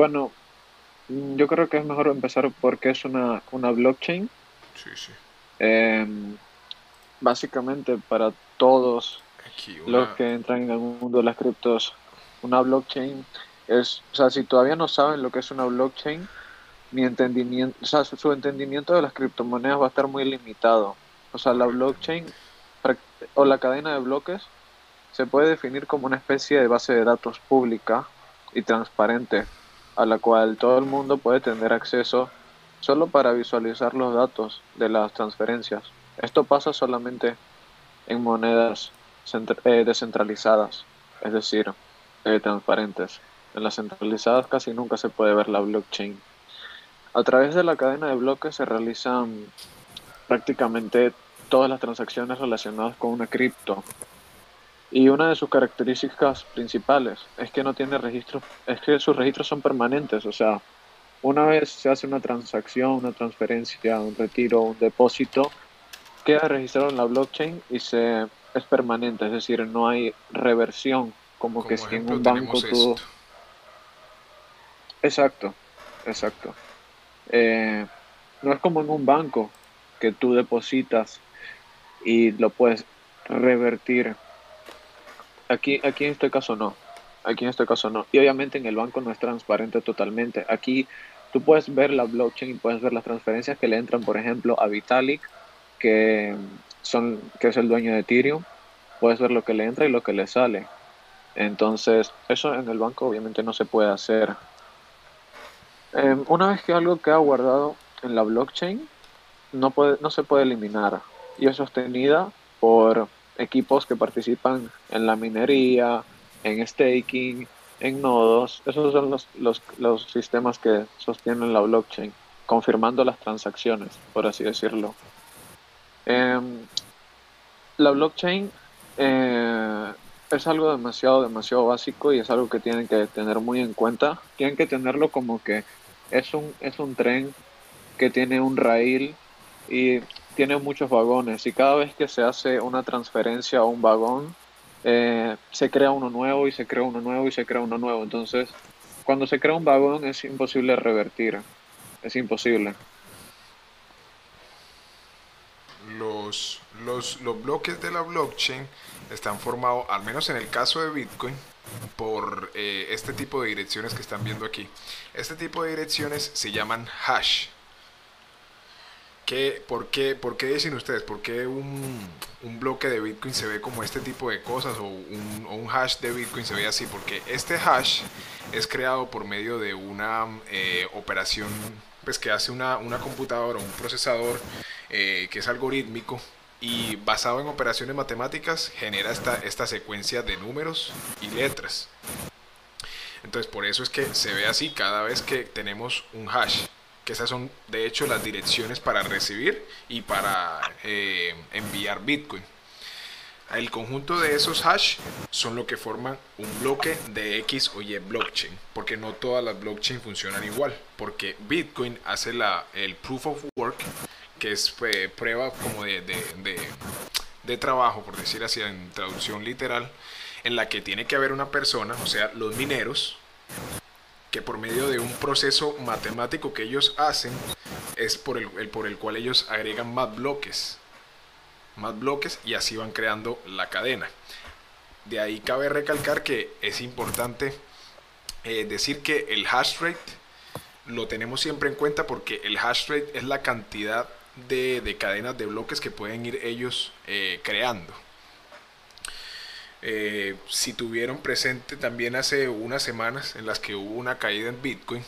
Bueno, mm, yo creo que es mejor empezar porque es una, una blockchain. Sí, sí. Em, básicamente para todos los que entran en el mundo de las criptos, una blockchain es, o sea, si todavía no saben lo que es una blockchain, mi entendimiento, o sea, su, entendimiento de las criptomonedas va a estar muy limitado. O sea, la blockchain o la cadena de bloques se puede definir como una especie de base de datos pública y transparente a la cual todo el mundo puede tener acceso solo para visualizar los datos de las transferencias. Esto pasa solamente en monedas eh, descentralizadas, es decir, eh, transparentes. En las centralizadas casi nunca se puede ver la blockchain. A través de la cadena de bloques se realizan prácticamente todas las transacciones relacionadas con una cripto. Y una de sus características principales es que no tiene registros, es que sus registros son permanentes, o sea, una vez se hace una transacción, una transferencia, un retiro, un depósito, queda registrado en la blockchain y se es permanente, es decir, no hay reversión, como, que si en un banco tú... Exacto, exacto. Eh, no es como en un banco que tú depositas y lo puedes revertir. Aquí, aquí en este caso no. Aquí en este caso no. Y obviamente en el banco no es transparente totalmente. Aquí tú puedes ver la blockchain y puedes ver las transferencias que le entran, por ejemplo, a Vitalik, que, son, que es el dueño de Ethereum. Puedes ver lo que le entra y lo que le sale. Entonces, eso en el banco obviamente no se puede hacer. Em, una vez que algo queda guardado en la blockchain, no, se puede eliminar y es sostenida por equipos que participan en la minería, en staking, en nodos. Esos son los, los, los sistemas que sostienen la blockchain, confirmando las transacciones, por así decirlo. Em, la blockchain eh, es algo demasiado, demasiado básico y es algo que tienen que tener muy en cuenta. Tienen que tenerlo como que es un, es un tren que tiene un rail y tiene muchos vagones y cada vez que se hace una transferencia a un vagón, eh, se crea uno nuevo y se crea uno nuevo y se crea uno nuevo. Entonces, cuando se crea un vagón es imposible revertir, es imposible. Los, los, los bloques de la blockchain están formados, al menos en el caso de Bitcoin, por eh, este tipo de direcciones que están viendo aquí. Este tipo de direcciones se llaman hash por, qué, ¿Por qué dicen ustedes? ¿Por qué un, bloque de Bitcoin se ve como este tipo de cosas o un, hash de Bitcoin se ve así? Porque este hash es creado por medio de una eh, operación pues, que hace una, una computadora, un procesador eh, que es algorítmico y basado en operaciones matemáticas genera esta, esta secuencia de números y letras. Entonces por eso es que se ve así cada vez que tenemos un hash esas son de hecho las direcciones para recibir y para eh, enviar Bitcoin. El conjunto de esos hash son lo que forman un bloque de X o Y blockchain, porque no todas las blockchains funcionan igual, porque Bitcoin hace la, el proof of work, que es eh, prueba como de, de, de trabajo, por decir así en traducción literal, en la que tiene que haber una persona, o sea, los mineros, que por medio de un proceso matemático que ellos hacen es por el, por el cual ellos agregan más bloques, más bloques y así van creando la cadena. De ahí cabe recalcar que es importante eh, decir que el hash rate lo tenemos siempre en cuenta porque el hash rate es la cantidad de, cadenas de bloques que pueden ir ellos eh, creando. Eh, si tuvieron presente también hace unas semanas en las que hubo una caída en Bitcoin.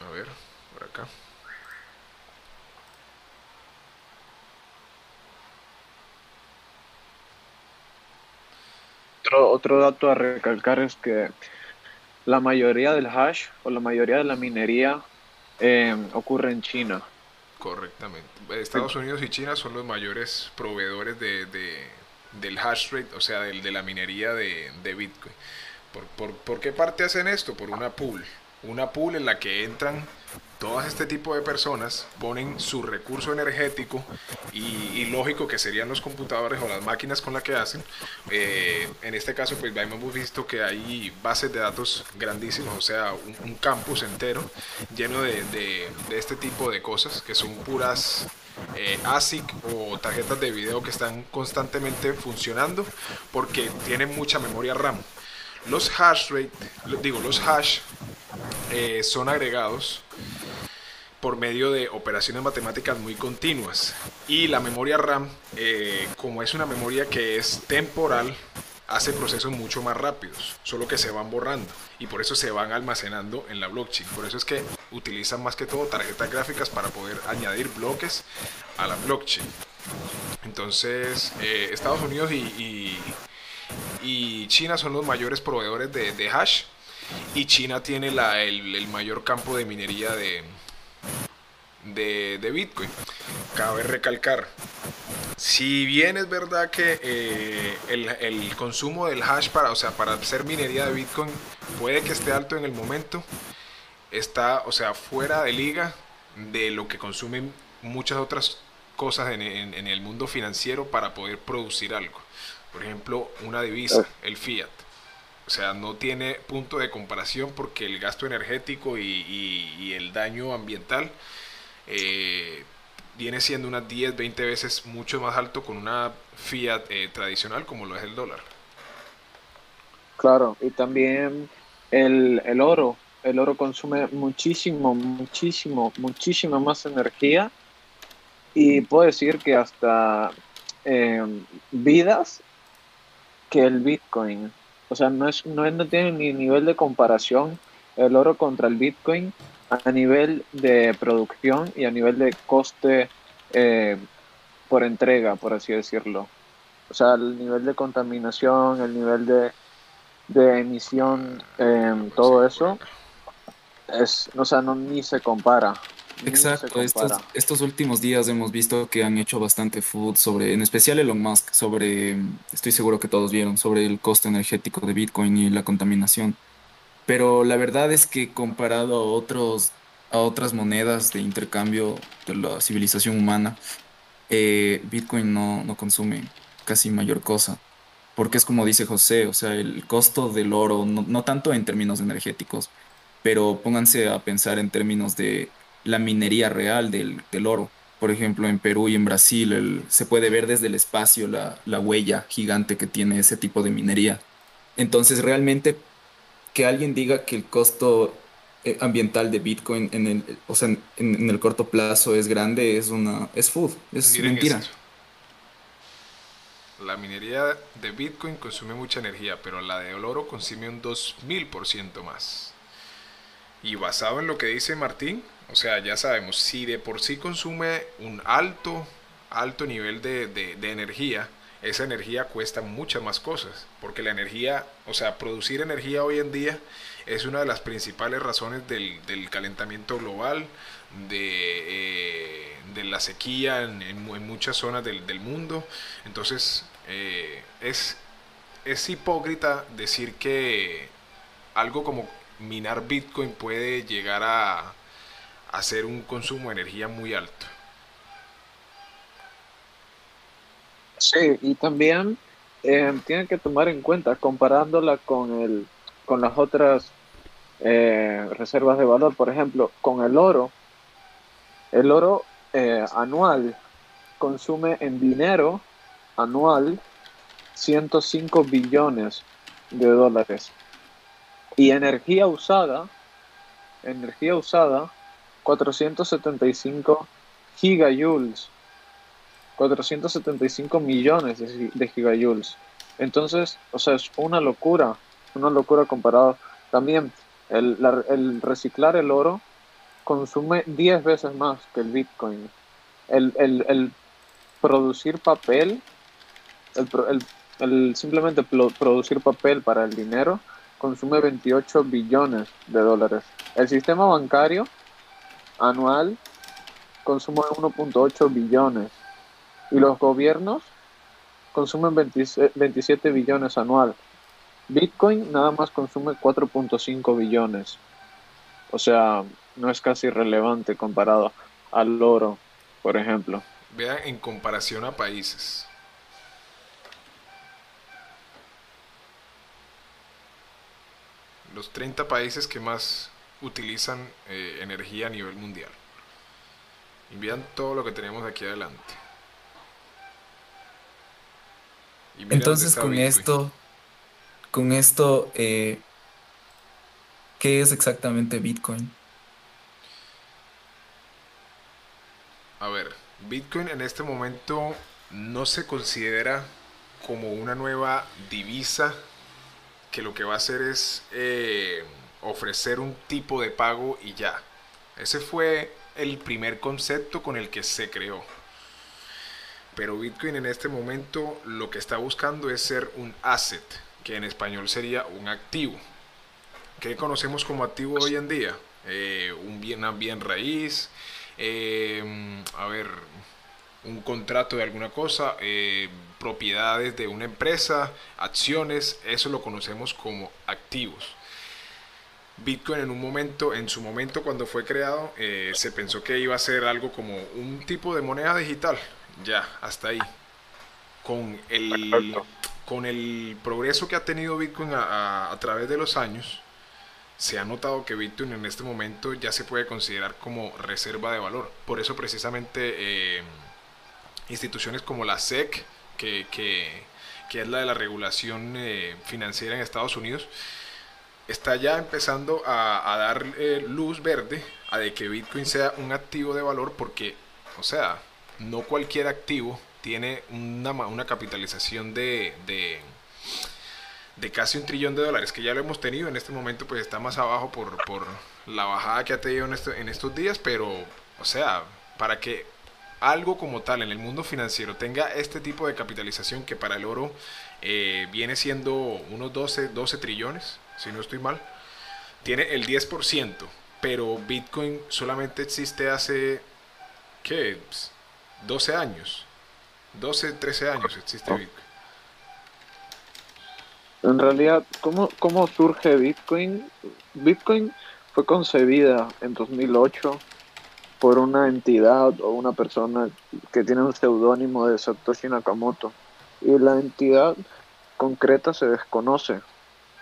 A ver, por acá. Otro, dato a recalcar es que la mayoría del hash o la mayoría de la minería eh, ocurre en China. Correctamente. Estados Unidos y China son los mayores proveedores de, del hash rate, o sea, del, de la minería de, Bitcoin. ¿Por, por, qué parte hacen esto? Por una pool. Una pool en la que entran todas este tipo de personas ponen su recurso energético y, lógico que serían los computadores o las máquinas con las que hacen. Eh, en este caso, pues hemos visto que hay bases de datos grandísimas, o sea, un, campus entero lleno de, este tipo de cosas que son puras eh, ASIC o tarjetas de video que están constantemente funcionando porque tienen mucha memoria RAM. Los hash rate, digo, los hash eh, son agregados por medio de operaciones matemáticas muy continuas. Y la memoria RAM, eh, como es una memoria que es temporal, hace procesos mucho más rápidos, solo que se van borrando y por eso se van almacenando en la blockchain. Por eso es que utilizan más que todo tarjetas gráficas para poder añadir bloques a la blockchain. Entonces, eh, Estados Unidos y, y, China son los mayores proveedores de, hash y China tiene la, el mayor campo de minería de, de, Bitcoin. Cabe recalcar, si bien es verdad que eh, el, consumo del hash para, o sea, para hacer minería de Bitcoin puede que esté alto en el momento, está, o sea, fuera de liga de lo que consumen muchas otras cosas en, en el mundo financiero para poder producir algo. Por ejemplo, una divisa, el fiat. O sea, no tiene punto de comparación porque el gasto energético y, el daño ambiental eh, viene siendo unas 10, 20 veces mucho más alto con una fiat eh, tradicional como lo es el dólar. Claro, y también el, el oro. El oro consume muchísimo, muchísimo, muchísima más energía y puedo decir que hasta eh, vidas que el Bitcoin. O sea, no, es, no, no tiene ni nivel de comparación el oro contra el Bitcoin a nivel de producción y a nivel de coste eh, por entrega, por así decirlo. O sea, el nivel de contaminación, el nivel de, de emisión, em, todo eso, es, o sea, no, ni se compara. Exacto, estos, estos, últimos días hemos visto que han hecho bastante food sobre, en especial Elon Musk, sobre, estoy seguro que todos vieron, sobre el coste energético de Bitcoin y la contaminación. Pero la verdad es que comparado a otros, a otras monedas de intercambio de la civilización humana, eh, Bitcoin no, no consume casi mayor cosa. Porque es como dice José, o sea, el costo del oro, no, no tanto en términos energéticos, pero pónganse a pensar en términos de la minería real del, oro. Por ejemplo, en Perú y en Brasil se puede ver desde el espacio la, huella gigante que tiene ese tipo de minería. Entonces, realmente, que alguien diga que el costo eh, ambiental de Bitcoin en el, o sea, en, el corto plazo es grande, es una es food, es mentira. La minería de Bitcoin consume mucha energía, pero la de oro consume un 2000% más. Y basado en lo que dice Martín, o sea, ya sabemos, si de por sí consume un alto, alto nivel de, energía, esa energía cuesta muchas más cosas, porque la energía, o sea, producir energía hoy en día es una de las principales razones del, calentamiento global, de, eh, de la sequía en, muchas zonas del, mundo. Entonces, eh, es, es hipócrita decir que algo como minar Bitcoin puede llegar a, hacer un consumo de energía muy alto. Sí, y también eh, tienen que tomar en cuenta, comparándola con, el, con las otras eh, reservas de valor, por ejemplo, con el oro, el oro eh, anual consume en dinero anual 105 billones de dólares. Y energía usada, energía usada 475 gigajoules, 475 millones de, gigajoules. Entonces, o sea, es una locura, una locura comparado. También el, reciclar el oro consume 10 veces más que el Bitcoin. El, producir papel, el, simplemente producir papel para el dinero consume 28 billones de dólares. El sistema bancario anual consumo de 1.8 billones y los gobiernos consumen 27 billones anual. Bitcoin nada más consume 4.5 billones. O sea, no es casi relevante comparado al oro, por ejemplo. Vean en comparación a países. Los 30 países que más utilizan eh, energía a nivel mundial. Y todo lo que tenemos aquí adelante. Entonces con esto, con esto, eh, ¿qué es exactamente Bitcoin? A ver, Bitcoin en este momento no se considera como una nueva divisa que lo que va a hacer es eh, ofrecer un tipo de pago y ya. Ese fue el primer concepto con el que se creó. Pero Bitcoin en este momento lo que está buscando es ser un asset, que en español sería un activo. ¿Qué conocemos como activo hoy en día? Eh, un bien, bien raíz, eh, a ver, un contrato de alguna cosa, eh, propiedades de una empresa, acciones, eso lo conocemos como activos. Bitcoin en un momento, en su momento cuando fue creado, se pensó que iba a ser algo como un tipo de moneda digital. Ya, hasta ahí. Con el, con el progreso que ha tenido Bitcoin a través de los años, se ha notado que Bitcoin en este momento ya se puede considerar como reserva de valor. Por eso precisamente eh, instituciones como la SEC, que, es la de la regulación eh, financiera en Estados Unidos, está ya empezando a, dar eh, luz verde a de que Bitcoin sea un activo de valor porque, o sea, no cualquier activo tiene una, capitalización de de casi un trillón de dólares, que ya lo hemos tenido, en este momento pues está más abajo por, por la bajada que ha tenido en, en estos días, pero, o sea, para que algo como tal en el mundo financiero tenga este tipo de capitalización que para el oro eh, viene siendo unos 12, 12 trillones, si no estoy mal, tiene el 10%, pero Bitcoin solamente existe hace, ¿qué? 12 años, 12, 13 años existe Bitcoin. En realidad, ¿cómo, ¿cómo surge Bitcoin? Bitcoin fue concebida en 2008 por una entidad o una persona que tiene un seudónimo de Satoshi Nakamoto. Y la entidad concreta se desconoce.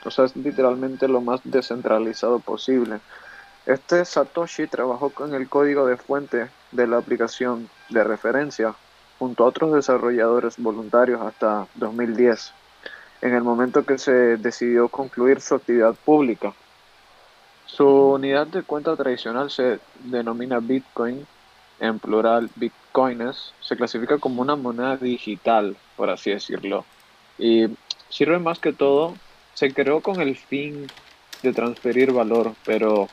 O sea, es literalmente lo más descentralizado posible. Este Satoshi trabajó con el código de fuente de la aplicación de referencia junto a otros desarrolladores voluntarios hasta 2010 en el momento que se decidió concluir su actividad pública. Su unidad de cuenta tradicional se denomina Bitcoin, en plural Bitcoins, se clasifica como una moneda digital, por así decirlo, y sirve más que todo, se creó con el fin de transferir valor, pero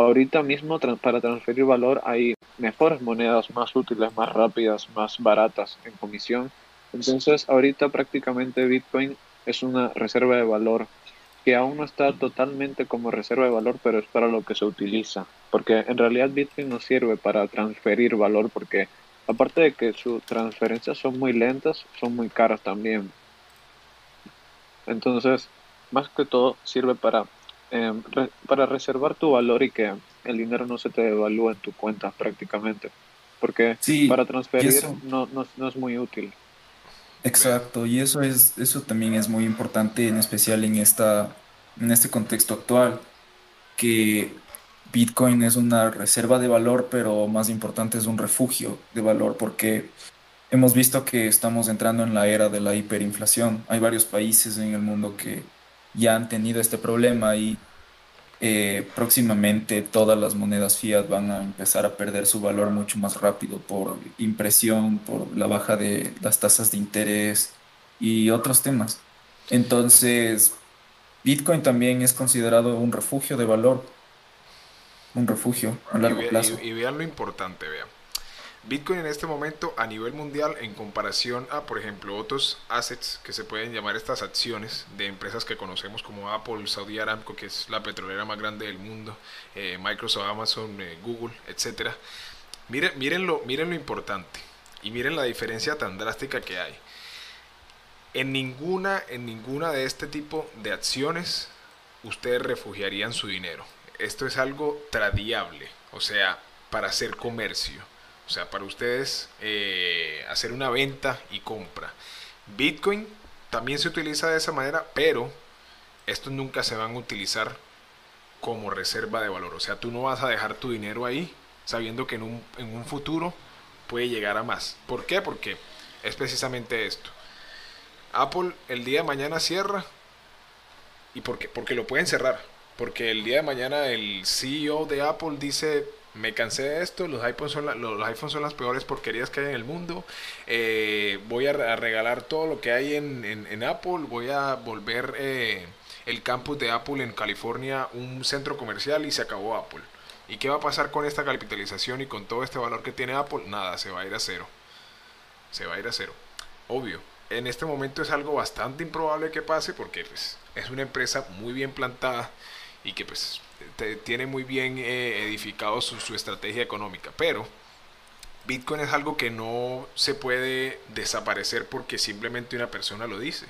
ahorita mismo para transferir valor hay mejores monedas, más útiles, más rápidas, más baratas en comisión entonces, ahorita prácticamente Bitcoin es una reserva de valor que aún no está totalmente como reserva de valor, pero es para lo que se utiliza. Porque en realidad Bitcoin no sirve para transferir valor porque aparte de que sus transferencias son muy lentas, son muy caras también. Entonces, más que todo sirve para, em, para reservar tu valor y que el dinero no se te devalúe en tu cuenta prácticamente. Porque para transferir no, no es muy útil. Exacto, y eso es, eso también es muy importante, en especial en esta, en este contexto actual, que Bitcoin es una reserva de valor, pero más importante es un refugio de valor, porque hemos visto que estamos entrando en la era de la hiperinflación. Hay varios países en el mundo que ya han tenido este problema y eh, próximamente todas las monedas fiat van a empezar a perder su valor mucho más rápido por impresión, por la baja de las tasas de interés y otros temas. Entonces, Bitcoin también es considerado un refugio de valor, un refugio a largo plazo. Y, y vean lo importante, vean. Bitcoin en este momento a nivel mundial en comparación a, por ejemplo, otros assets que se pueden llamar estas acciones de empresas que conocemos como Apple, Saudi Aramco, que es la petrolera más grande del mundo, eh, Microsoft, Amazon, eh, Google, etcétera. Miren, miren, lo, miren lo importante y miren la diferencia tan drástica que hay. En ninguna, en ninguna de este tipo de acciones ustedes refugiarían su dinero. esto es algo tradiable, o sea, para hacer comercio. O sea, para ustedes eh, hacer una venta y compra. Bitcoin también se utiliza de esa manera, pero estos nunca se van a utilizar como reserva de valor. O sea, tú no vas a dejar tu dinero ahí sabiendo que en un, en un futuro puede llegar a más. ¿Por qué? Porque es precisamente esto. Apple el día de mañana cierra. ¿Y por qué? Porque lo pueden cerrar. Porque el día de mañana el CEO de Apple dice, me cansé de esto, los iPhones son, los iPhones son las peores porquerías que hay en el mundo, eh, voy a, regalar todo lo que hay en, Apple, voy a volver eh, el campus de Apple en California un centro comercial y se acabó Apple. ¿Y qué va a pasar con esta capitalización y con todo este valor que tiene Apple? Nada, se va a ir a cero. Se va a ir a cero. Obvio, en este momento es algo bastante improbable que pase porque pues, es una empresa muy bien plantada y que pues tiene muy bien eh, edificado su, su estrategia económica. Pero Bitcoin es algo que no se puede desaparecer porque simplemente una persona lo dice.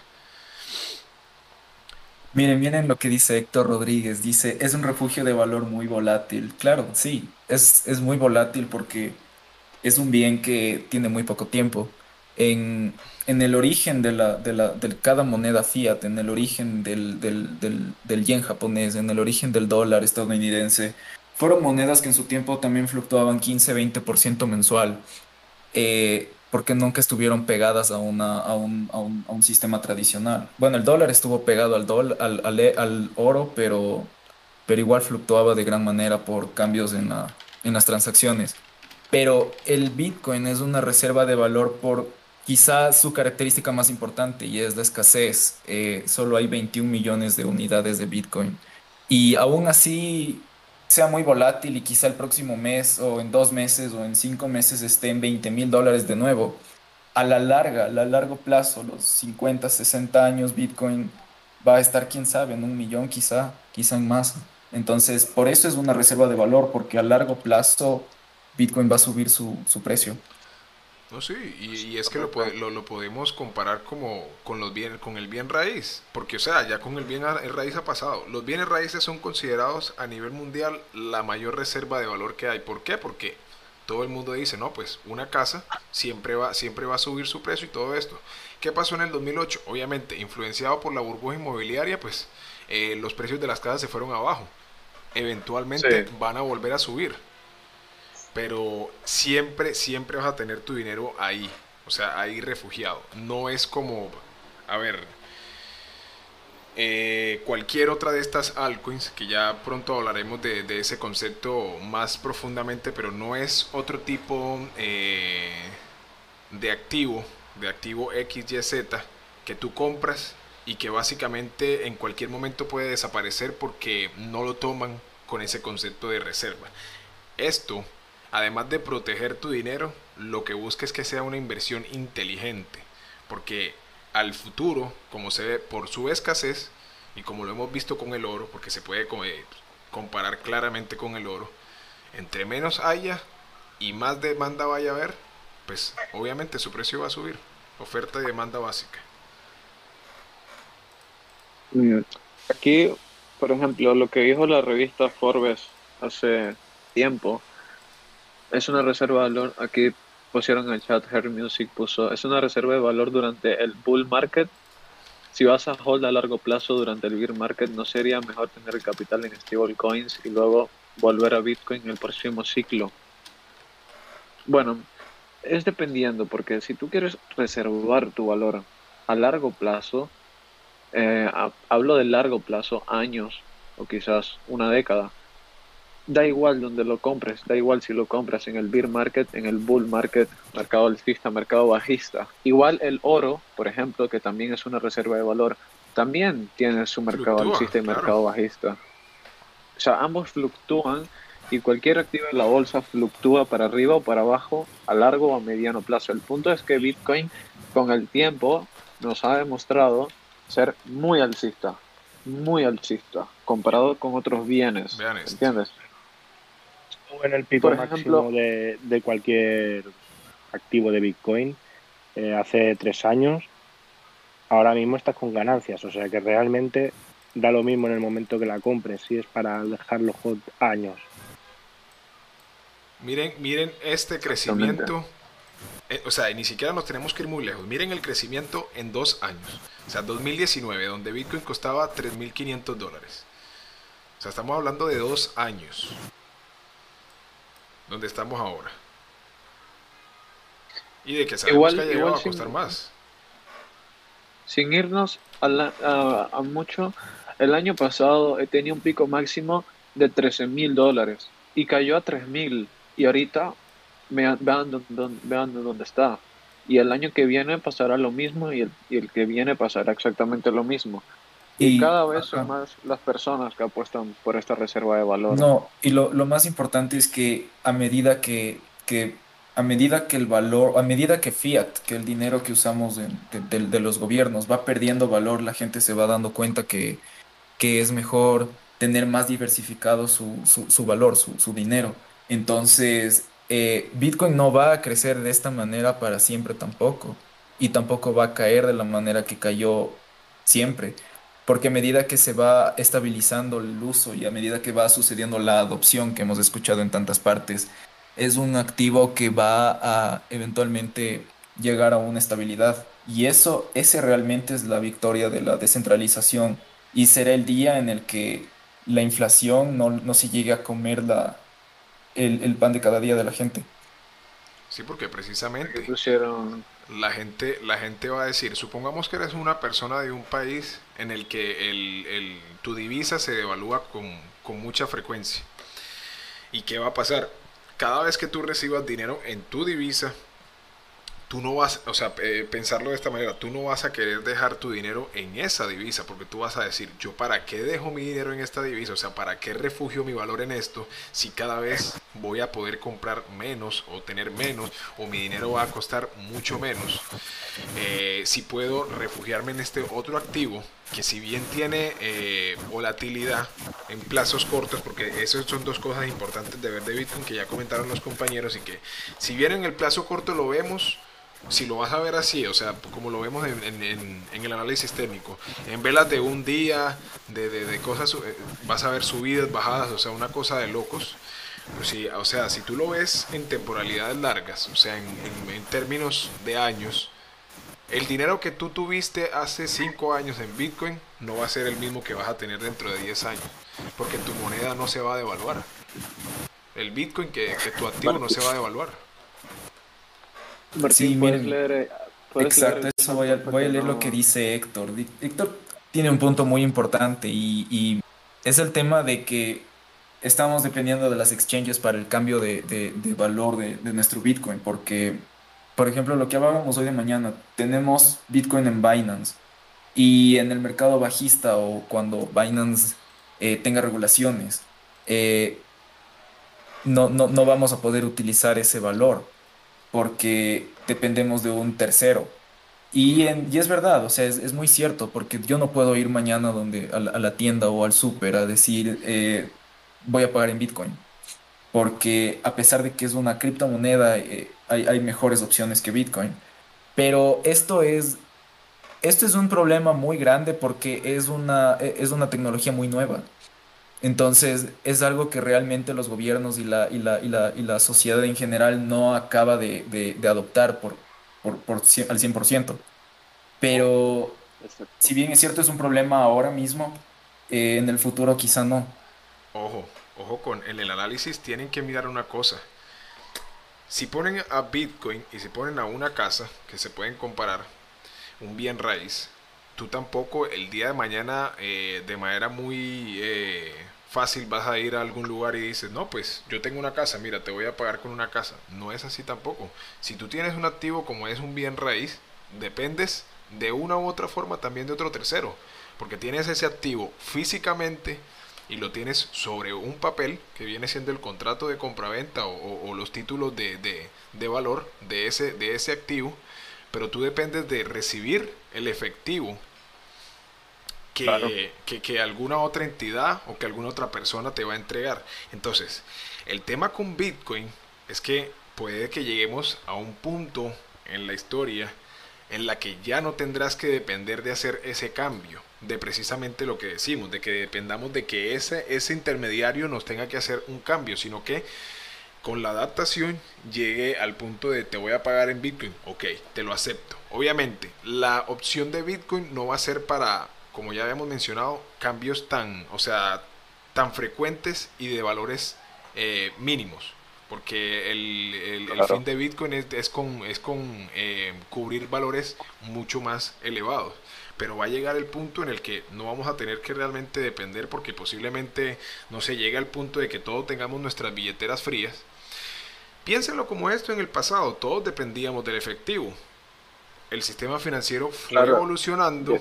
Miren, miren lo que dice Héctor Rodríguez. Dice, es un refugio de valor muy volátil. Claro, sí, es, es muy volátil porque es un bien que tiene muy poco tiempo. En, en el origen de, la, de, la, de cada moneda fiat, en el origen del, del, del, del yen japonés, en el origen del dólar estadounidense, fueron monedas que en su tiempo también fluctuaban 15-20% mensual, eh, porque nunca estuvieron pegadas a, una, a, un, a, un, a un sistema tradicional. Bueno, el dólar estuvo pegado al, dólar, al, al, al, oro, pero, pero igual fluctuaba de gran manera por cambios en, la, en las transacciones. Pero el Bitcoin es una reserva de valor por quizás su característica más importante y es la escasez. Eh, solo hay 21 millones de unidades de Bitcoin. Y aún así sea muy volátil y quizá el próximo mes o en dos meses o en cinco meses esté en 20 mil dólares de nuevo. A la larga, a largo plazo, los 50, 60 años, Bitcoin va a estar, quién sabe, en un millón quizá, quizá en más. Entonces, por eso es una reserva de valor, porque a largo plazo Bitcoin va a subir su, su precio. No, sí, y, es que lo, lo, lo, podemos comparar como con, los bien, con el bien raíz, porque o sea, ya con el bien raíz ha pasado. Los bienes raíces son considerados a nivel mundial la mayor reserva de valor que hay. ¿Por qué? Porque todo el mundo dice, no, pues una casa siempre va, siempre va a subir su precio y todo esto. ¿Qué pasó en el 2008? Obviamente, influenciado por la burbuja inmobiliaria, pues eh, los precios de las casas se fueron abajo. Eventualmente van a volver a subir pero siempre, siempre vas a tener tu dinero ahí, o sea, ahí refugiado. No es como, a ver, eh, cualquier otra de estas altcoins, que ya pronto hablaremos de, ese concepto más profundamente, pero no es otro tipo eh, de activo, de activo XYZ, que tú compras y que básicamente en cualquier momento puede desaparecer porque no lo toman con ese concepto de reserva. Esto además de proteger tu dinero, lo que busca es que sea una inversión inteligente, porque al futuro, como se ve por su escasez, y como lo hemos visto con el oro, porque se puede comparar claramente con el oro, entre menos haya y más demanda vaya a haber, pues obviamente su precio va a subir. Oferta y demanda básica. Aquí, por ejemplo, lo que dijo la revista Forbes hace tiempo, es una reserva de valor, aquí pusieron en el chat, Her Music puso, es una reserva de valor durante el bull market. Si vas a hold a largo plazo durante el bear market, ¿no sería mejor tener el capital en stablecoins y luego volver a Bitcoin en el próximo ciclo? Bueno, es dependiendo, porque si tú quieres reservar tu valor a largo plazo, eh, hablo de largo plazo, años o quizás una década, da igual donde lo compres, da igual si lo compras en el bear market, en el bull market, mercado alcista, mercado bajista. Igual el oro, por ejemplo, que también es una reserva de valor, también tiene su mercado alcista y mercado bajista. O sea, ambos fluctúan y cualquier activo en la bolsa fluctúa para arriba o para abajo a largo o a mediano plazo. El punto es que Bitcoin con el tiempo nos ha demostrado ser muy alcista, muy alcista, comparado con otros bienes. ¿Entiendes? En el pico máximo de, de, cualquier activo de Bitcoin eh, hace tres años, ahora mismo estás con ganancias. O sea que realmente da lo mismo en el momento que la compres, si es para dejarlo hot años. Miren, miren este crecimiento. Eh, o sea, ni siquiera nos tenemos que ir muy lejos. Miren el crecimiento en dos años. O sea, 2019, donde Bitcoin costaba 3.500 dólares. O sea, estamos hablando de dos años. Donde estamos ahora. Y de que sabemos que ha llegado a costar más. Sin irnos a, a, mucho, el año pasado tenía un pico máximo de 13 mil dólares y cayó a 3 mil. Y ahorita vean, vean, dónde está. Y el año que viene pasará lo mismo y el, y el que viene pasará exactamente lo mismo. Y, cada vez son más las personas que apuestan por esta reserva de valor. No, y lo, lo más importante es que a medida que, que, a medida que el valor, a medida que fiat, que el dinero que usamos de, de, los gobiernos va perdiendo valor, la gente se va dando cuenta que, que es mejor tener más diversificado su, su, su valor, su, su dinero. Entonces, eh, Bitcoin no va a crecer de esta manera para siempre tampoco. Y tampoco va a caer de la manera que cayó siempre. Porque a medida que se va estabilizando el uso y a medida que va sucediendo la adopción que hemos escuchado en tantas partes, es un activo que va a eventualmente llegar a una estabilidad. Y eso, ese realmente es la victoria de la descentralización. Y será el día en el que la inflación no, no se llegue a comer la, el, pan de cada día de la gente. Sí, porque precisamente la gente, la gente va a decir, supongamos que eres una persona de un país en el que el, tu divisa se devalúa con, con mucha frecuencia. ¿Y qué va a pasar? Cada vez que tú recibas dinero en tu divisa, tú no vas, o sea, eh, pensarlo de esta manera, tú no vas a querer dejar tu dinero en esa divisa, porque tú vas a decir, yo para qué dejo mi dinero en esta divisa, o sea, para qué refugio mi valor en esto, si cada vez voy a poder comprar menos o tener menos, o mi dinero va a costar mucho menos, eh, si puedo refugiarme en este otro activo, que si bien tiene eh, volatilidad en plazos cortos, porque esas son dos cosas importantes de ver de Bitcoin que ya comentaron los compañeros y que si bien en el plazo corto lo vemos, si lo vas a ver así, o sea, como lo vemos en, el análisis técnico, en velas de un día, de, cosas, eh, vas a ver subidas, bajadas, o sea, una cosa de locos. o sea, si tú lo ves en temporalidades largas, o sea, en, términos de años, el dinero que tú tuviste hace 5 años en Bitcoin no va a ser el mismo que vas a tener dentro de 10 años, porque tu moneda no se va a devaluar. El Bitcoin que, que tu activo no se va a devaluar sí, miren, eh, exacto, eso voy a, leer lo que dice Héctor. Héctor tiene un punto muy importante y, es el tema de que estamos dependiendo de las exchanges para el cambio de, valor de, nuestro Bitcoin, porque, por ejemplo, lo que hablábamos hoy de mañana, tenemos Bitcoin en Binance y en el mercado bajista o cuando Binance eh, tenga regulaciones, eh, no, no, no vamos a poder utilizar ese valor porque dependemos de un tercero. Y, es verdad, o sea, es, muy cierto, porque yo no puedo ir mañana a, la, tienda o al súper a decir, eh, voy a pagar en Bitcoin, porque a pesar de que es una criptomoneda, eh, hay, hay, mejores opciones que Bitcoin. Pero esto es, esto es un problema muy grande porque es una, es una tecnología muy nueva. Entonces es algo que realmente los gobiernos y la, y la, y la, y la sociedad en general no acaba de, de, adoptar por, por, por, al 100%. Pero si bien es cierto es un problema ahora mismo, eh, en el futuro quizá no. Ojo, ojo con en el análisis tienen que mirar una cosa. Si ponen a Bitcoin y si ponen a una casa que se pueden comparar, un bien raíz, tú tampoco el día de mañana eh, de manera muy eh, fácil vas a ir a algún lugar y dices, no, pues yo tengo una casa, mira, te voy a pagar con una casa. No es así tampoco. Si tú tienes un activo como es un bien raíz, dependes de una u otra forma también de otro tercero. Porque tienes ese activo físicamente y lo tienes sobre un papel que viene siendo el contrato de compraventa o, o, los títulos de, de, de, valor de ese, de ese activo, pero tú dependes de recibir el efectivo que, que, alguna otra entidad o que alguna otra persona te va a entregar. Entonces, el tema con Bitcoin es que puede que lleguemos a un punto en la historia en la que ya no tendrás que depender de hacer ese cambio. de precisamente lo que decimos, de que dependamos de que ese, ese intermediario nos tenga que hacer un cambio, sino que con la adaptación llegue al punto de te voy a pagar en Bitcoin, ok, te lo acepto. Obviamente, la opción de Bitcoin no va a ser para, como ya habíamos mencionado, cambios tan, o sea, tan frecuentes y de valores eh, mínimos. Porque el, fin de Bitcoin es, con, es con eh, cubrir valores mucho más elevados pero va a llegar el punto en el que no vamos a tener que realmente depender porque posiblemente no se llegue al punto de que todos tengamos nuestras billeteras frías. Piénsenlo como esto en el pasado, todos dependíamos del efectivo. El sistema financiero fue evolucionando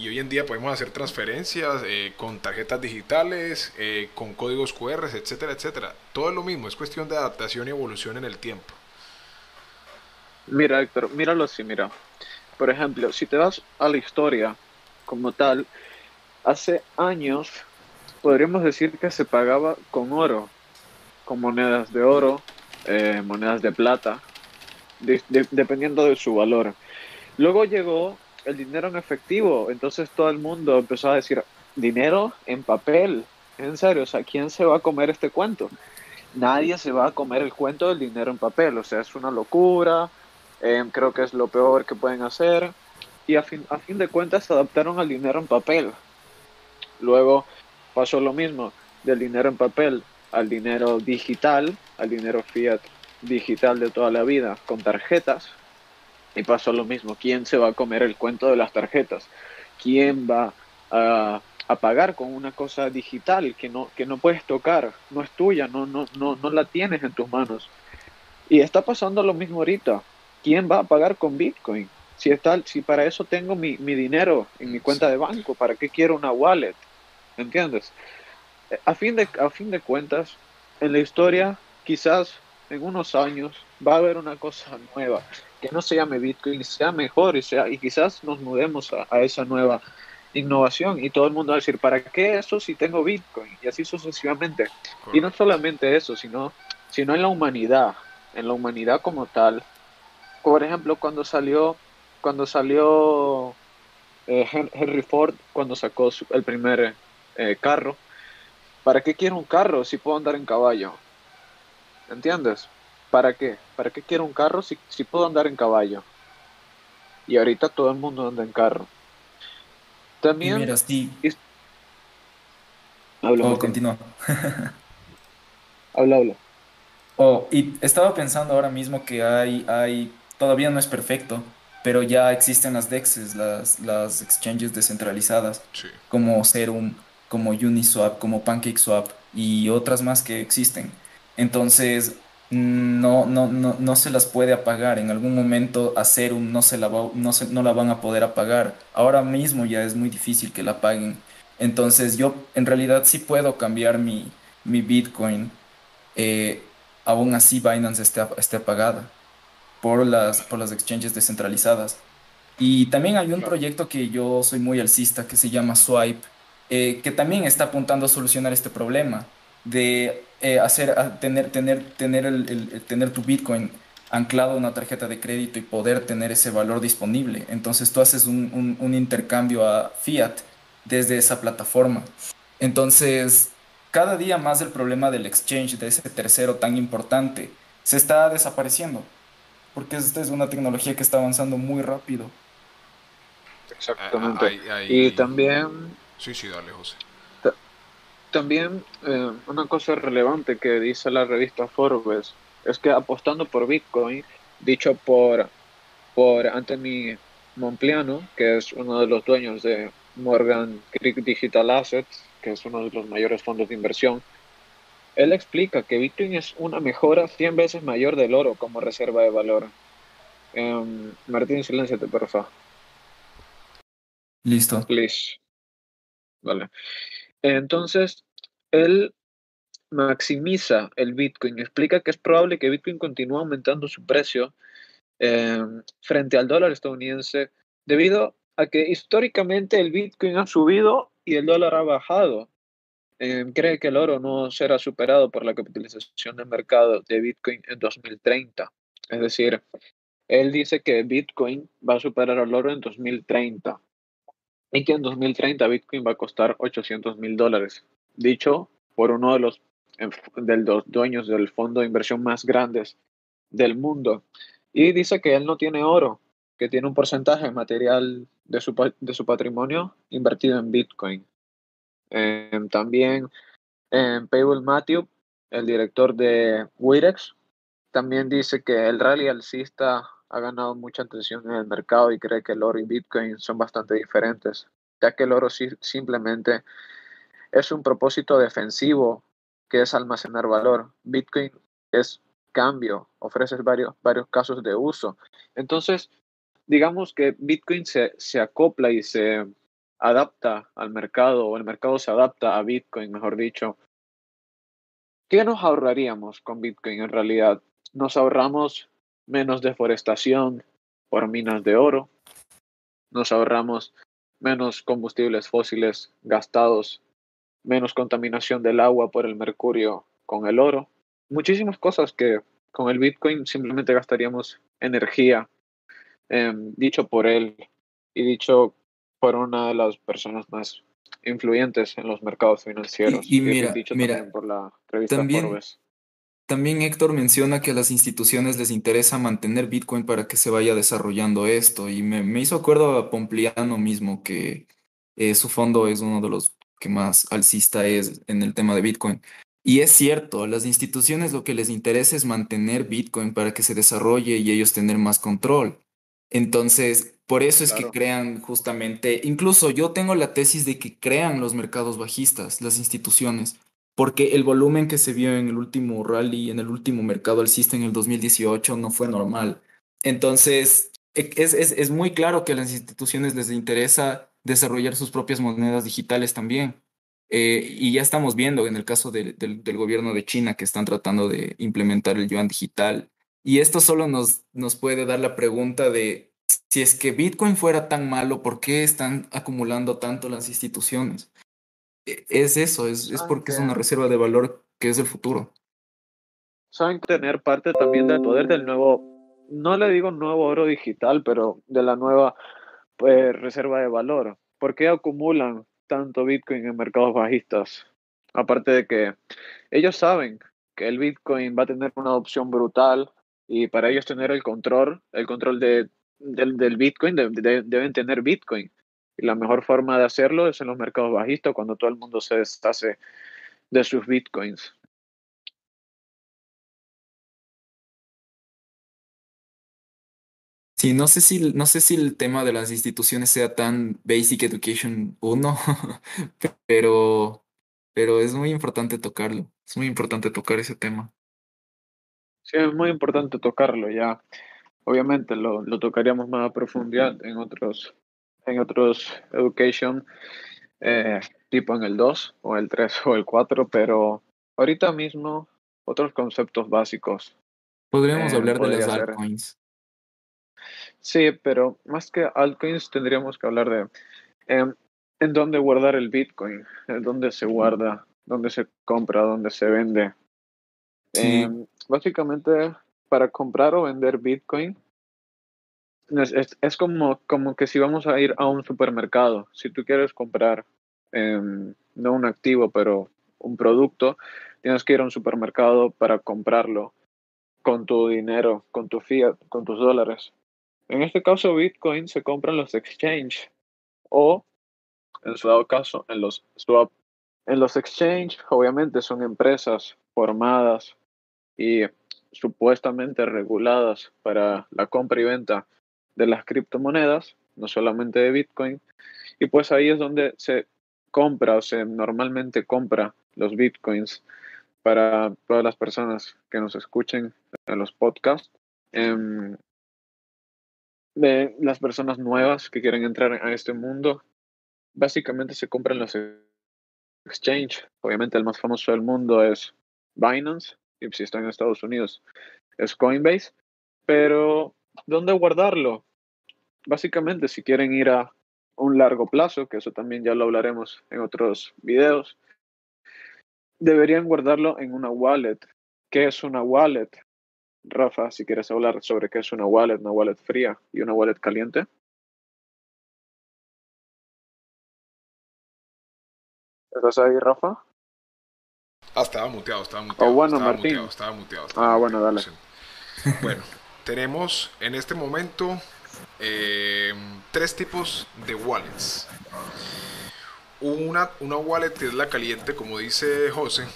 y hoy en día podemos hacer transferencias eh, con tarjetas digitales, eh, con códigos QR, etcétera, etcétera. Todo es lo mismo, es cuestión de adaptación y evolución en el tiempo. Mira, Héctor, míralo así, mira. Por ejemplo, si te vas a la historia como tal, hace años podríamos decir que se pagaba con oro, con monedas de oro, eh, monedas de plata, dependiendo de su valor. Luego llegó el dinero en efectivo, entonces todo el mundo empezó a decir, dinero en papel, en serio, o sea, ¿quién se va a comer este cuento? Nadie se va a comer el cuento del dinero en papel, o sea, es una locura, Em, creo que es lo peor que pueden hacer. Y a fin, a fin de cuentas se adaptaron al dinero en papel. Luego pasó lo mismo del dinero en papel al dinero digital, al dinero fiat digital de toda la vida con tarjetas. Y pasó lo mismo. ¿Quién se va a comer el cuento de las tarjetas? ¿Quién va a, a pagar con una cosa digital que no, que no puedes tocar? No es tuya, no, no, no, no la tienes en tus manos. Y está pasando lo mismo ahorita. ¿quién va a pagar con Bitcoin? Si, está, si para eso tengo mi, dinero en mi cuenta de banco, ¿para qué quiero una wallet? ¿Entiendes? Eh, a fin, de, a fin de cuentas, en la historia, quizás en unos años va a haber una cosa nueva que no se llame Bitcoin, sea mejor y, sea, y quizás nos mudemos a, esa nueva innovación y todo el mundo va a decir, ¿para qué eso si tengo Bitcoin? Y así sucesivamente. Y no solamente eso, sino, sino en la humanidad, en la humanidad como tal, por ejemplo, cuando salió, cuando salió eh, Henry Ford, cuando sacó el primer eh, carro, ¿para qué quiero un carro si puedo andar en caballo? ¿Entiendes? ¿Para qué? ¿Para qué quiero un carro si, si puedo andar en caballo? Y ahorita todo el mundo anda en carro. También... mira, sí. Habla, oh, continúa. habla, habla. Oh, y estaba pensando ahora mismo que hay, hay todavía no es perfecto, pero ya existen las DEXs, las, las exchanges descentralizadas, como Serum, como Uniswap, como PancakeSwap y otras más que existen. Entonces, no, no, no, no se las puede apagar. En algún momento a Serum no, se la no, se, no la van a poder apagar. Ahora mismo ya es muy difícil que la paguen. Entonces yo en realidad sí puedo cambiar mi, mi Bitcoin. Eh, aún así Binance esté, esté apagada por las, por las exchanges descentralizadas. Y también hay un proyecto que yo soy muy alcista que se llama Swipe, eh, que también está apuntando a solucionar este problema de eh, hacer, tener, tener, tener, el, tener tu Bitcoin anclado a una tarjeta de crédito y poder tener ese valor disponible. Entonces tú haces un, un intercambio a fiat desde esa plataforma. Entonces, cada día más el problema del exchange, de ese tercero tan importante, se está desapareciendo porque esta es una tecnología que está avanzando muy rápido. Exactamente. y también... Sí, sí, dale, José. También eh, una cosa relevante que dice la revista Forbes es que apostando por Bitcoin, dicho por, por Anthony Mompliano, que es uno de los dueños de Morgan Creek Digital Assets, que es uno de los mayores fondos de inversión, él explica que Bitcoin es una mejora 100 veces mayor del oro como reserva de valor. Um, Martín, silénciate, por favor. Listo. Please. Vale. Entonces, él maximiza el Bitcoin. Explica que es probable que Bitcoin continúe aumentando su precio em, frente al dólar estadounidense debido a que históricamente el Bitcoin ha subido y el dólar ha bajado. Em, cree que el oro no será superado por la capitalización de mercado de Bitcoin en 2030. Es decir, él dice que Bitcoin va a superar al oro en 2030. Y que en 2030 Bitcoin va a costar 800 mil dólares, dicho por uno de los, de los dueños del fondo de inversión más grandes del mundo. Y dice que él no tiene oro, que tiene un porcentaje material de su, de su patrimonio invertido en Bitcoin. Em, también en Paywell Matthew, el director de Wirex, también dice que el rally alcista ha ganado mucha atención en el mercado y cree que el oro y Bitcoin son bastante diferentes, ya que el oro simplemente es un propósito defensivo que es almacenar valor. Bitcoin es cambio, ofrece varios, varios casos de uso. Entonces, digamos que Bitcoin se, se acopla y se adapta al mercado, o el mercado se adapta a Bitcoin, mejor dicho. ¿Qué nos ahorraríamos con Bitcoin en realidad? Nos ahorramos menos deforestación por minas de oro, nos ahorramos menos combustibles fósiles gastados, menos contaminación del agua por el mercurio con el oro, muchísimas cosas que con el Bitcoin simplemente gastaríamos energía, em, dicho por él y dicho por una de las personas más influyentes en los mercados financieros. Y, mira, también por la revista Forbes. También Héctor menciona que a las instituciones les interesa mantener Bitcoin para que se vaya desarrollando esto. Y me, hizo acuerdo a Pompliano mismo que eh, su fondo es uno de los que más alcista es en el tema de Bitcoin. Y es cierto, a las instituciones lo que les interesa es mantener Bitcoin para que se desarrolle y ellos tener más control. Entonces, por eso es que crean justamente, incluso yo tengo la tesis de que crean los mercados bajistas, las instituciones porque el volumen que se vio en el último rally, en el último mercado alcista en el 2018 no fue normal. Entonces, e, es, es, es muy claro que a las instituciones les interesa desarrollar sus propias monedas digitales también. Eh, y ya estamos viendo en el caso del, del, gobierno de China que están tratando de implementar el yuan digital. Y esto solo nos, nos puede dar la pregunta de si es que Bitcoin fuera tan malo, ¿por qué están acumulando tanto las instituciones? E, es eso, es, es porque es una reserva de valor que es el futuro. Saben tener parte también del poder del nuevo, no le digo nuevo oro digital, pero de la nueva pues, reserva de valor. ¿Por qué acumulan tanto Bitcoin en mercados bajistas? Aparte de que ellos saben que el Bitcoin va a tener una adopción brutal y para ellos tener el control, el control de, del, del Bitcoin, deben tener Bitcoin. Y la mejor forma de hacerlo es en los mercados bajistas, cuando todo el mundo se deshace de sus bitcoins. Sí, no sé si, no sé si el tema de las instituciones sea tan Basic Education 1, pero, pero es muy importante tocarlo. Es muy importante tocar ese tema. Sí, es muy importante tocarlo ya. Obviamente lo, lo tocaríamos más a profundidad en otros en otros education, eh, tipo en el 2 o el 3 o el 4, pero ahorita mismo otros conceptos básicos. Podríamos eh, hablar de las altcoins. Sí, pero más que altcoins tendríamos que hablar de em, en dónde guardar el Bitcoin, en dónde se guarda, dónde se compra, dónde se vende. Em, básicamente, para comprar o vender Bitcoin, es, es, como, como que si vamos a ir a un supermercado, si tú quieres comprar em, no un activo, pero un producto, tienes que ir a un supermercado para comprarlo con tu dinero, con tu fiat, con tus dólares. En este caso, Bitcoin se compra en los exchange o, en su dado caso, en los swap. En los exchange, obviamente, son empresas formadas y supuestamente reguladas para la compra y venta de las criptomonedas, no solamente de Bitcoin, y pues ahí es donde se compra o se normalmente compra los Bitcoins para todas las personas que nos escuchen en los podcasts. Em, de las personas nuevas que quieren entrar a este mundo, básicamente se compran los exchange. Obviamente el más famoso del mundo es Binance, y si está en Estados Unidos es Coinbase, pero ¿dónde guardarlo? Básicamente, si quieren ir a un largo plazo, que eso también ya lo hablaremos en otros videos, deberían guardarlo en una wallet. ¿Qué es una wallet? Rafa, si quieres hablar sobre qué es una wallet, una wallet fría y una wallet caliente. ¿Estás ahí, Rafa? Ah, estaba muteado, estaba muteado. Oh, bueno, estaba Martín. Muteado, estaba muteado. Ah, bueno, dale. sí. Bueno, tenemos en este momento eh, tres tipos de wallets. Una, una wallet que es la caliente, como dice José,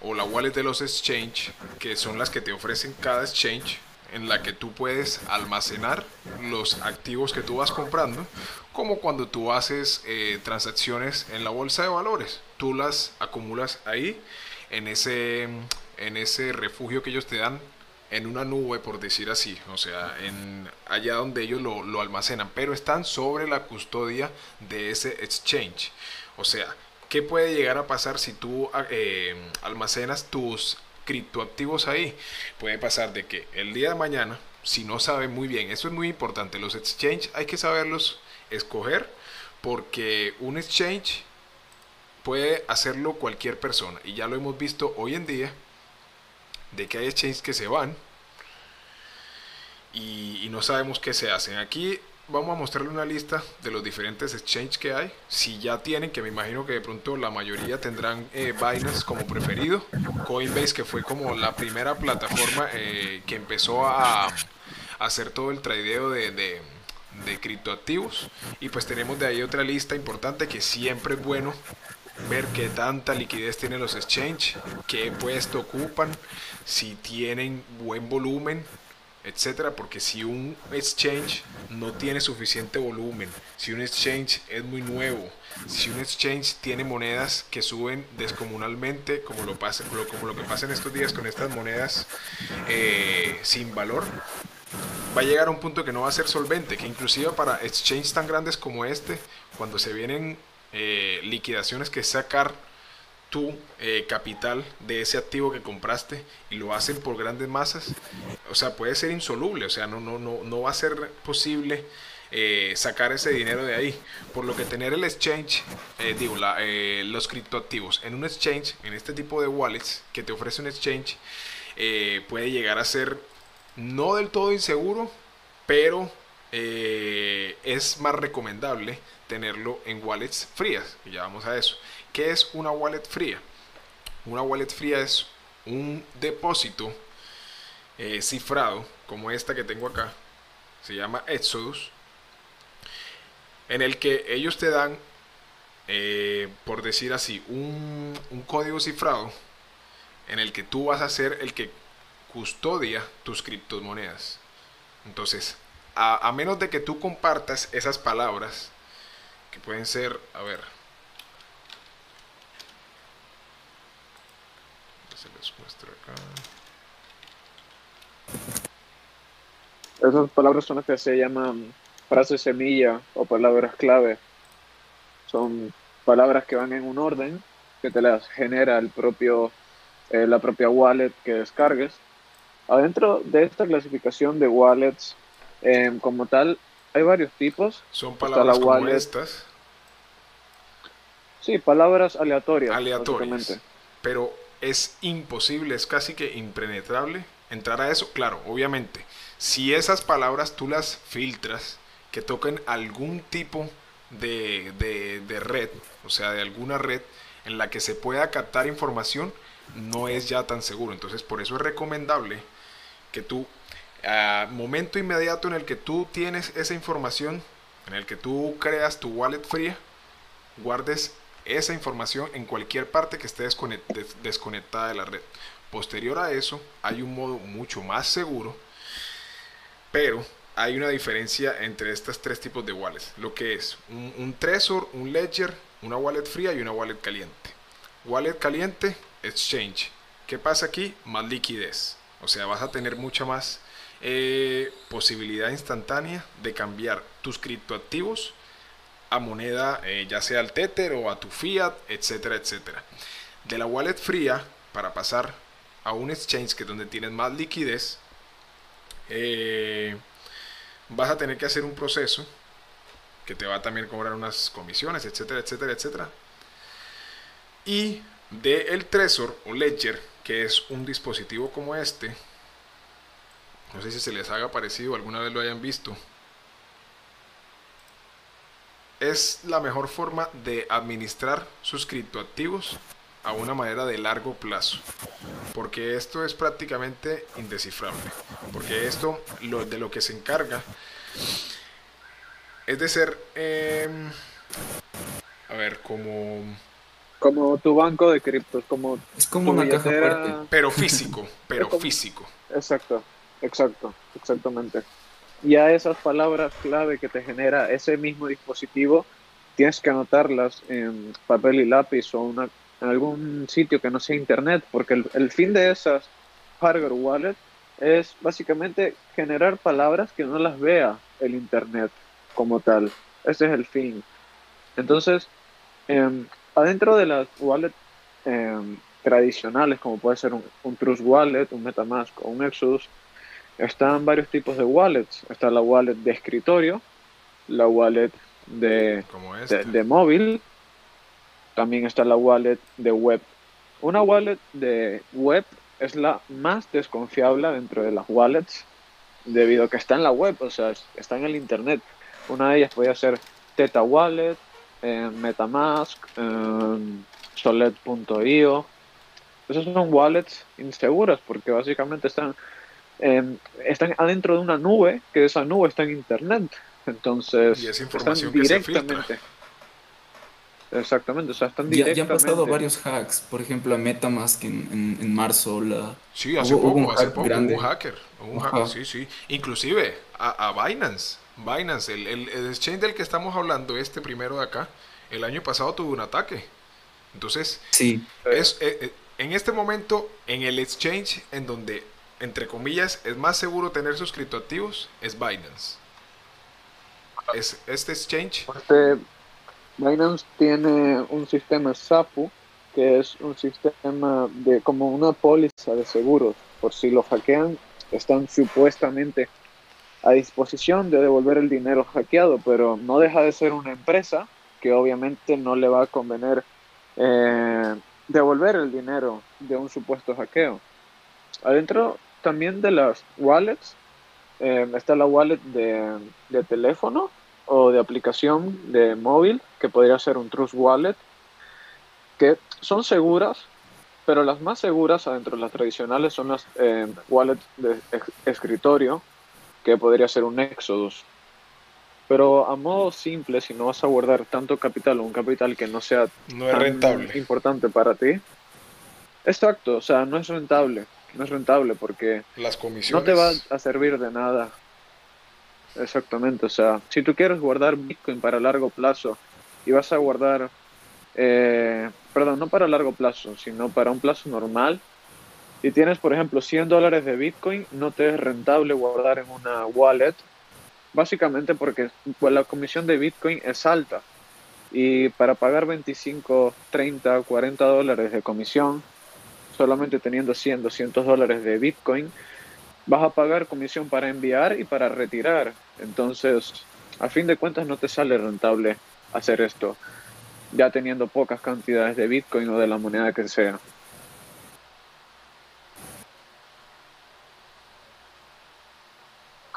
o la wallet de los exchange, que son las que te ofrecen cada exchange, en la que tú puedes almacenar los activos que tú vas comprando, como cuando tú haces eh, transacciones en la bolsa de valores. Tú las acumulas ahí, en ese, en ese refugio que ellos te dan en una nube, por decir así, o sea, en allá donde ellos lo, almacenan, pero están sobre la custodia de ese exchange. O sea, ¿qué puede llegar a pasar si tú eh, almacenas tus criptoactivos ahí? Puede pasar de que el día de mañana, si no saben muy bien, eso es muy importante, los exchange hay que saberlos escoger porque un exchange puede hacerlo cualquier persona y ya lo hemos visto hoy en día de que hay exchanges que se van y, no sabemos qué se hacen. Aquí vamos a mostrarle una lista de los diferentes exchanges que hay. Si ya tienen, que me imagino que de pronto la mayoría tendrán eh, Binance como preferido. Coinbase, que fue como la primera plataforma eh, que empezó a, a, hacer todo el tradeo de, de, de criptoactivos. Y pues tenemos de ahí otra lista importante que siempre es bueno ver qué tanta liquidez tienen los exchange, qué puesto ocupan, si tienen buen volumen, etcétera, porque si un exchange no tiene suficiente volumen, si un exchange es muy nuevo, si un exchange tiene monedas que suben descomunalmente, como lo, pasa, como lo que pasa en estos días con estas monedas eh, sin valor, va a llegar a un punto que no va a ser solvente, que inclusive para exchanges tan grandes como este, cuando se vienen eh, liquidaciones que sacar tu eh, capital de ese activo que compraste y lo hacen por grandes masas, o sea, puede ser insoluble, o sea, no, no, no, no va a ser posible eh, sacar ese dinero de ahí. Por lo que tener el exchange, digo, los criptoactivos en un exchange, en este tipo de wallets que te ofrece un exchange, puede llegar a ser no del todo inseguro, pero es más recomendable tenerlo en wallets frías. Y ya vamos a eso. ¿Qué es una wallet fría? Una wallet fría es un depósito eh, cifrado, como esta que tengo acá, se llama Exodus, en el que ellos te dan, eh, por decir así, un, un código cifrado en el que tú vas a ser el que custodia tus criptomonedas. Entonces, a, menos de que tú compartas esas palabras, que pueden ser, a ver, se les muestra acá. Esas palabras son las que se llaman frases semilla o palabras clave. Son palabras que van en un orden que te las genera el propio, eh, la propia wallet que descargues. Adentro de esta clasificación de wallets, eh, como tal, hay varios tipos. Son palabras como wallet. estas. Sí, palabras aleatorias. Aleatorias. Pero es imposible, es casi que impenetrable entrar a eso. Claro, obviamente, si esas palabras tú las filtras, que toquen algún tipo de, de, de, red, o sea, de alguna red en la que se pueda captar información, no es ya tan seguro. Entonces, por eso es recomendable que tú, momento inmediato en el que tú tienes esa información, en el que tú creas tu wallet fría, guardes esa información en cualquier parte que esté desconectada de la red. Posterior a eso, hay un modo mucho más seguro, pero hay una diferencia entre estos tres tipos de wallets. Lo que es un, un Trezor, un Ledger, una wallet fría y una wallet caliente. Wallet caliente, exchange. ¿Qué pasa aquí? Más liquidez. O sea, vas a tener mucha más eh, posibilidad instantánea de cambiar tus criptoactivos a moneda, eh, ya sea al Tether o a tu Fiat, etcétera, etcétera. De la wallet fría, para pasar a un exchange que es donde tienes más liquidez, eh, vas a tener que hacer un proceso que te va a también cobrar unas comisiones, etcétera, etcétera, etcétera. Y de el Trezor o Ledger, que es un dispositivo como este, no sé si se les haga parecido, alguna vez lo hayan visto. es la mejor forma de administrar sus criptoactivos a una manera de largo plazo. Porque esto es prácticamente indescifrable. Porque esto lo, de lo que se encarga es de ser, em, a ver, como... Como tu banco de criptos, como... Es como una caja fuerte. Pero físico, pero físico. Exacto, exacto, exactamente. Y a esas palabras clave que te genera ese mismo dispositivo, tienes que anotarlas en papel y lápiz o una, en algún sitio que no sea internet, porque el, fin de esas hardware wallet es básicamente generar palabras que no las vea el internet como tal. Ese es el fin. Entonces, em, adentro de las wallets em, tradicionales, como puede ser un, un, Trust Wallet, un Metamask o un Exodus, están varios tipos de wallets. Está la wallet de escritorio, la wallet de, de, de móvil, también está la wallet de web. Una wallet de web es la más desconfiable dentro de las wallets debido a que está en la web, o sea, está en el internet. Una de ellas podría ser Teta Wallet, eh, Metamask, eh, Solet.io. Esas son wallets inseguras porque básicamente están, eh, están adentro de una nube, que esa nube está en internet. Entonces, y información están directamente. Exactamente, o sea, están directamente... Ya, han pasado varios hacks, por ejemplo a Metamask en, en, en marzo, la... Sí, hace poco, un hace poco, un hacker, un hacker, sí, sí. Inclusive a, a Binance, Binance, el, el, exchange del que estamos hablando, este primero de acá, el año pasado tuvo un ataque. Entonces, sí. es, eh, eh, en este momento, en el exchange en donde, entre comillas, es más seguro tener sus criptoactivos, es Binance. Es este exchange... Este Binance tiene un sistema SAPU, que es un sistema de como una póliza de seguros. Por si lo hackean, están supuestamente a disposición de devolver el dinero hackeado, pero no deja de ser una empresa que obviamente no le va a convenir eh, devolver el dinero de un supuesto hackeo. Adentro también de las wallets eh, está la wallet de, de teléfono o de aplicación de móvil, que podría ser un Trust Wallet, que son seguras, pero las más seguras adentro de las tradicionales son las eh, wallets de escritorio, que podría ser un Exodus. Pero a modo simple, si no vas a guardar tanto capital o un capital que no sea no es rentable. importante para ti, exacto, o sea, no es rentable, no es rentable porque las comisiones no te va a servir de nada Exactamente, o sea, si tú quieres guardar Bitcoin para largo plazo y vas a guardar, eh, perdón, no para largo plazo, sino para un plazo normal, y tienes, por ejemplo, 100 dólares de Bitcoin, no te es rentable guardar en una wallet, básicamente porque pues, la comisión de Bitcoin es alta. Y para pagar 25, 30, 40 dólares de comisión, solamente teniendo 100, 200 dólares de Bitcoin, vas a pagar comisión para enviar y para retirar. Entonces, a fin de cuentas no te sale rentable hacer esto, ya teniendo pocas cantidades de Bitcoin o de la moneda que sea.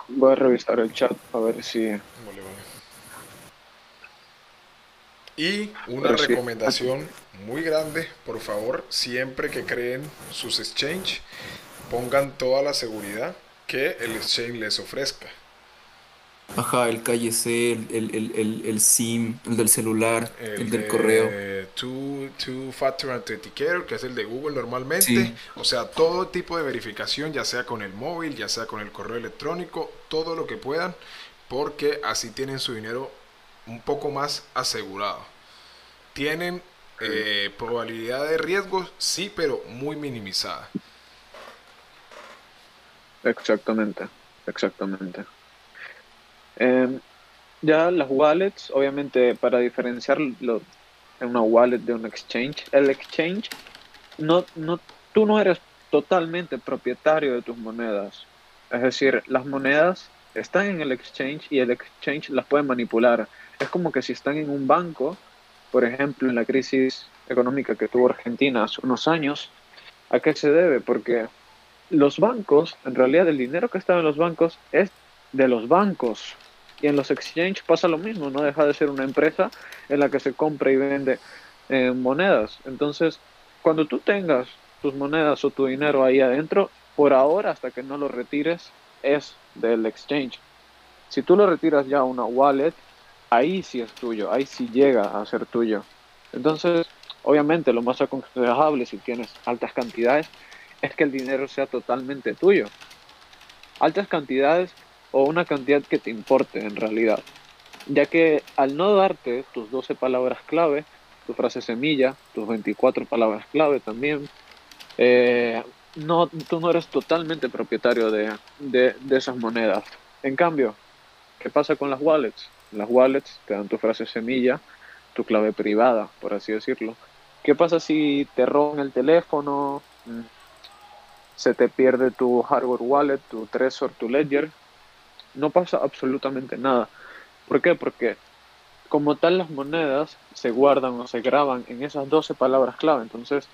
Voy a revisar el chat a ver si... Y una recomendación muy grande, por favor, siempre que creen sus exchange, pongan toda la seguridad que el exchange les ofrezca. Ajá, el calle C, el, el, el, el, SIM, el del celular, el, del correo. Two, two Factor Authenticator, que es el de Google normalmente. O sea, todo tipo de verificación, ya sea con el móvil, ya sea con el correo electrónico, todo lo que puedan, porque así tienen su dinero un poco más asegurado. Tienen eh, probabilidad de riesgo, sí, pero muy minimizada. Exactamente, exactamente. Em, ya las wallets, obviamente para diferenciarlo en una wallet de un exchange, el exchange, no, no, tú no eres totalmente propietario de tus monedas. Es decir, las monedas están en el exchange y el exchange las puede manipular. Es como que si están en un banco, por ejemplo, en la crisis económica que tuvo Argentina hace unos años, ¿a qué se debe? Porque los bancos, en realidad el dinero que está en los bancos es de los bancos. Y en los exchange pasa lo mismo, no deja de ser una empresa en la que se compra y vende eh, monedas. Entonces, cuando tú tengas tus monedas o tu dinero ahí adentro, por ahora, hasta que no lo retires, es del exchange. Si tú lo retiras ya a una wallet, ahí sí es tuyo, ahí sí llega a ser tuyo. Entonces, obviamente, lo más aconsejable si tienes altas cantidades es que el dinero sea totalmente tuyo. Altas cantidades o una cantidad que te importe en realidad. Ya que al no darte tus 12 palabras clave, tu frase semilla, tus 24 palabras clave también, eh, no, tú no eres totalmente propietario de, de, de, esas monedas. En cambio, ¿qué pasa con las wallets? Las wallets te dan tu frase semilla, tu clave privada, por así decirlo. ¿Qué pasa si te roban el teléfono, mm, se te pierde tu hardware wallet, tu Trezor, tu Ledger? No pasa absolutamente nada. ¿Por qué? Porque como tal las monedas se guardan o se graban en esas 12 palabras clave. Entonces,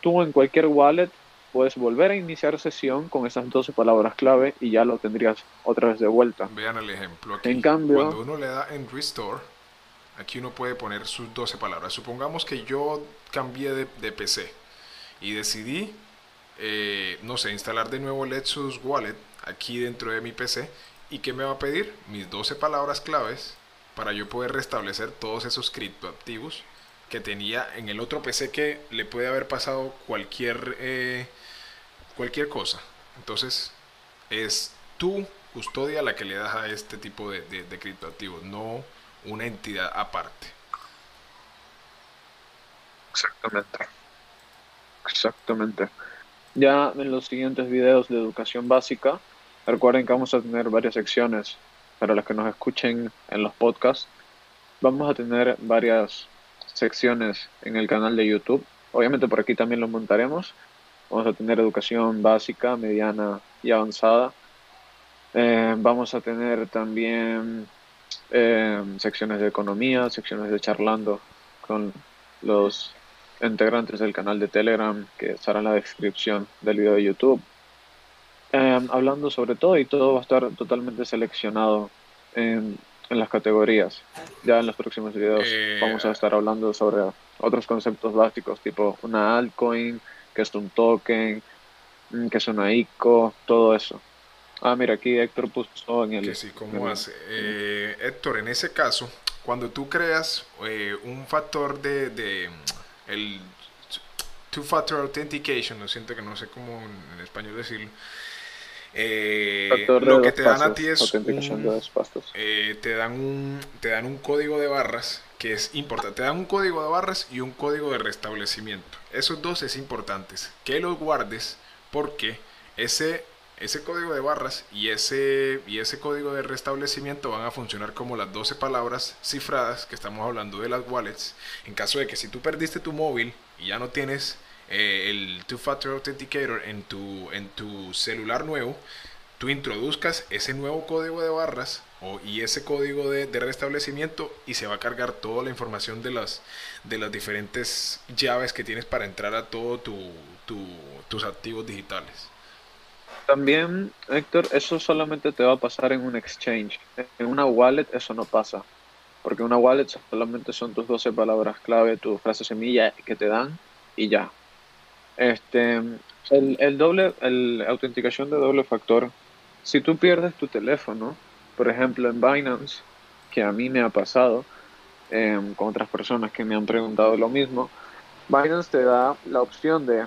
tú en cualquier wallet puedes volver a iniciar sesión con esas 12 palabras clave y ya lo tendrías otra vez de vuelta. Vean el ejemplo aquí. En cambio, cuando uno le da en Restore, aquí uno puede poner sus 12 palabras. Supongamos que yo cambié de, de PC y decidí, eh, no sé, instalar de nuevo Let's Wallet aquí dentro de mi PC. ¿Y qué me va a pedir? Mis 12 palabras claves para yo poder restablecer todos esos criptoactivos que tenía en el otro PC que le puede haber pasado cualquier eh, cualquier cosa. Entonces, es tu custodia la que le das a este tipo de, de, criptoactivos, no una entidad aparte. Exactamente. Exactamente. Ya en los siguientes videos de educación básica, recuerden que vamos a tener varias secciones para los que nos escuchen en los podcasts. Vamos a tener varias secciones en el canal de YouTube. Obviamente por aquí también lo montaremos Vamos a tener educación básica, mediana y avanzada. Eh, vamos a tener también eh, secciones de economía, secciones de charlando con los integrantes del canal de Telegram que estará en la descripción del video de YouTube. Eh, hablando sobre todo y todo va a estar totalmente seleccionado en, en las categorías. Ya en los próximos videos vamos a estar hablando sobre otros conceptos básicos tipo una altcoin, que es un token, mm, que es una ICO, todo eso. Ah, mira, aquí Héctor puso en el... Que sí, ¿cómo hace? Eh, Héctor, en ese caso, cuando tú creas eh, un factor de, de el two-factor authentication, lo siento que no sé cómo en español decirlo, eh, lo que te dan a ti es un, eh, te dan un te dan un código de barras que es importante. Te dan un código de barras y un código de restablecimiento. Esos dos es importantes. Que los guardes porque ese, ese código de barras y ese, y ese código de restablecimiento van a funcionar como las 12 palabras cifradas que estamos hablando de las wallets. En caso de que si tú perdiste tu móvil y ya no tienes eh, el Two-Factor Authenticator en tu, en tu celular nuevo, tú introduzcas ese nuevo código de barras o, y ese código de, de, restablecimiento y se va a cargar toda la información de las, de las diferentes llaves que tienes para entrar a todos tu, tu, tus activos digitales. También, Héctor, eso solamente te va a pasar en un exchange. En una wallet eso no pasa. Porque una wallet solamente son tus 12 palabras clave, tu frase semilla que te dan y ya. Este, el, el doble, el autenticación de doble factor si tú pierdes tu teléfono, por ejemplo en Binance, que a mí me ha pasado, em, con otras personas que me han preguntado lo mismo, Binance te da la opción de,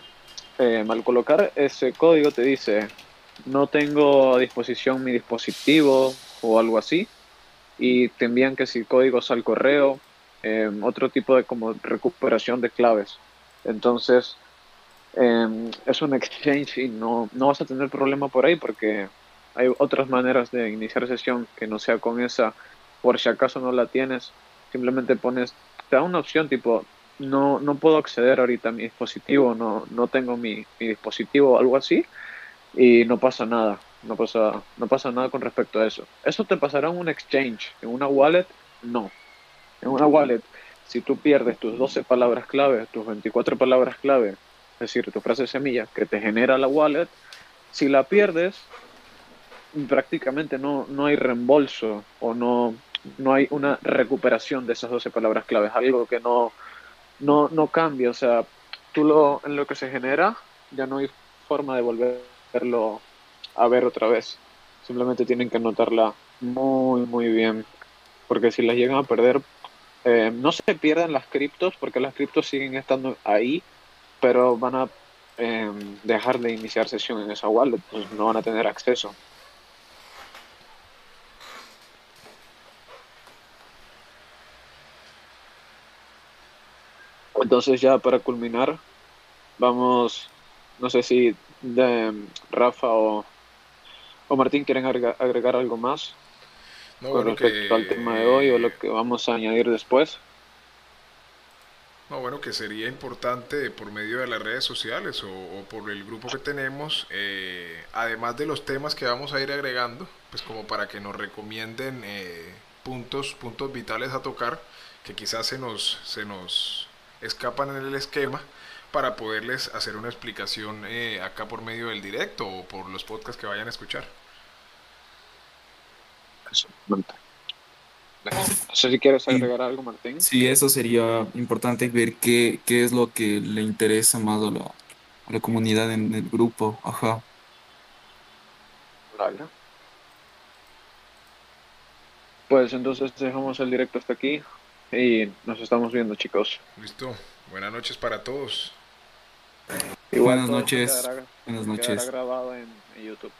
eh, al colocar ese código, te dice, no tengo a disposición mi dispositivo o algo así, y te envían que si códigos al correo, em, otro tipo de como recuperación de claves. Entonces, es un exchange y no, no vas a tener problema por ahí porque hay otras maneras de iniciar sesión que no sea con esa, por si acaso no la tienes, simplemente pones, te da una opción tipo, no, no puedo acceder ahorita a mi dispositivo, no, no tengo mi, mi dispositivo o algo así, y no pasa nada, no pasa, no pasa nada con respecto a eso. Eso te pasará en un exchange, en una wallet, no. En una wallet, si tú pierdes tus 12 palabras clave, tus 24 palabras clave, es decir, tu frase semilla que te genera la wallet, si la pierdes, prácticamente no, no hay reembolso o no, no hay una recuperación de esas 12 palabras claves, algo que no, no, no cambia, o sea, tú lo, en lo que se genera ya no hay forma de volverlo a ver otra vez, simplemente tienen que anotarla muy, muy bien, porque si las llegan a perder, eh, no se pierden las criptos, porque las criptos siguen estando ahí, pero van a eh, dejar de iniciar sesión en esa wallet, pues no van a tener acceso. Entonces ya para culminar, vamos, no sé si de Rafa o, o Martín quieren agregar, algo más con respecto al tema de hoy o lo que vamos a añadir después. No, bueno, que sería importante por medio de las redes sociales o, por el grupo que tenemos, eh, además de los temas que vamos a ir agregando, pues como para que nos recomienden eh, puntos, puntos vitales a tocar que quizás se nos, se nos escapan en el esquema para poderles hacer una explicación eh, acá por medio del directo o por los podcasts que vayan a escuchar. No sé si quieres agregar algo, Martín. Sí, eso sería importante ver qué, qué es lo que le interesa más a la, comunidad en el grupo. Ajá. Vale. Pues entonces dejamos el directo hasta aquí y nos estamos viendo, chicos. Listo. Buenas noches para todos. Buenas noches. Buenas noches. grabado en YouTube.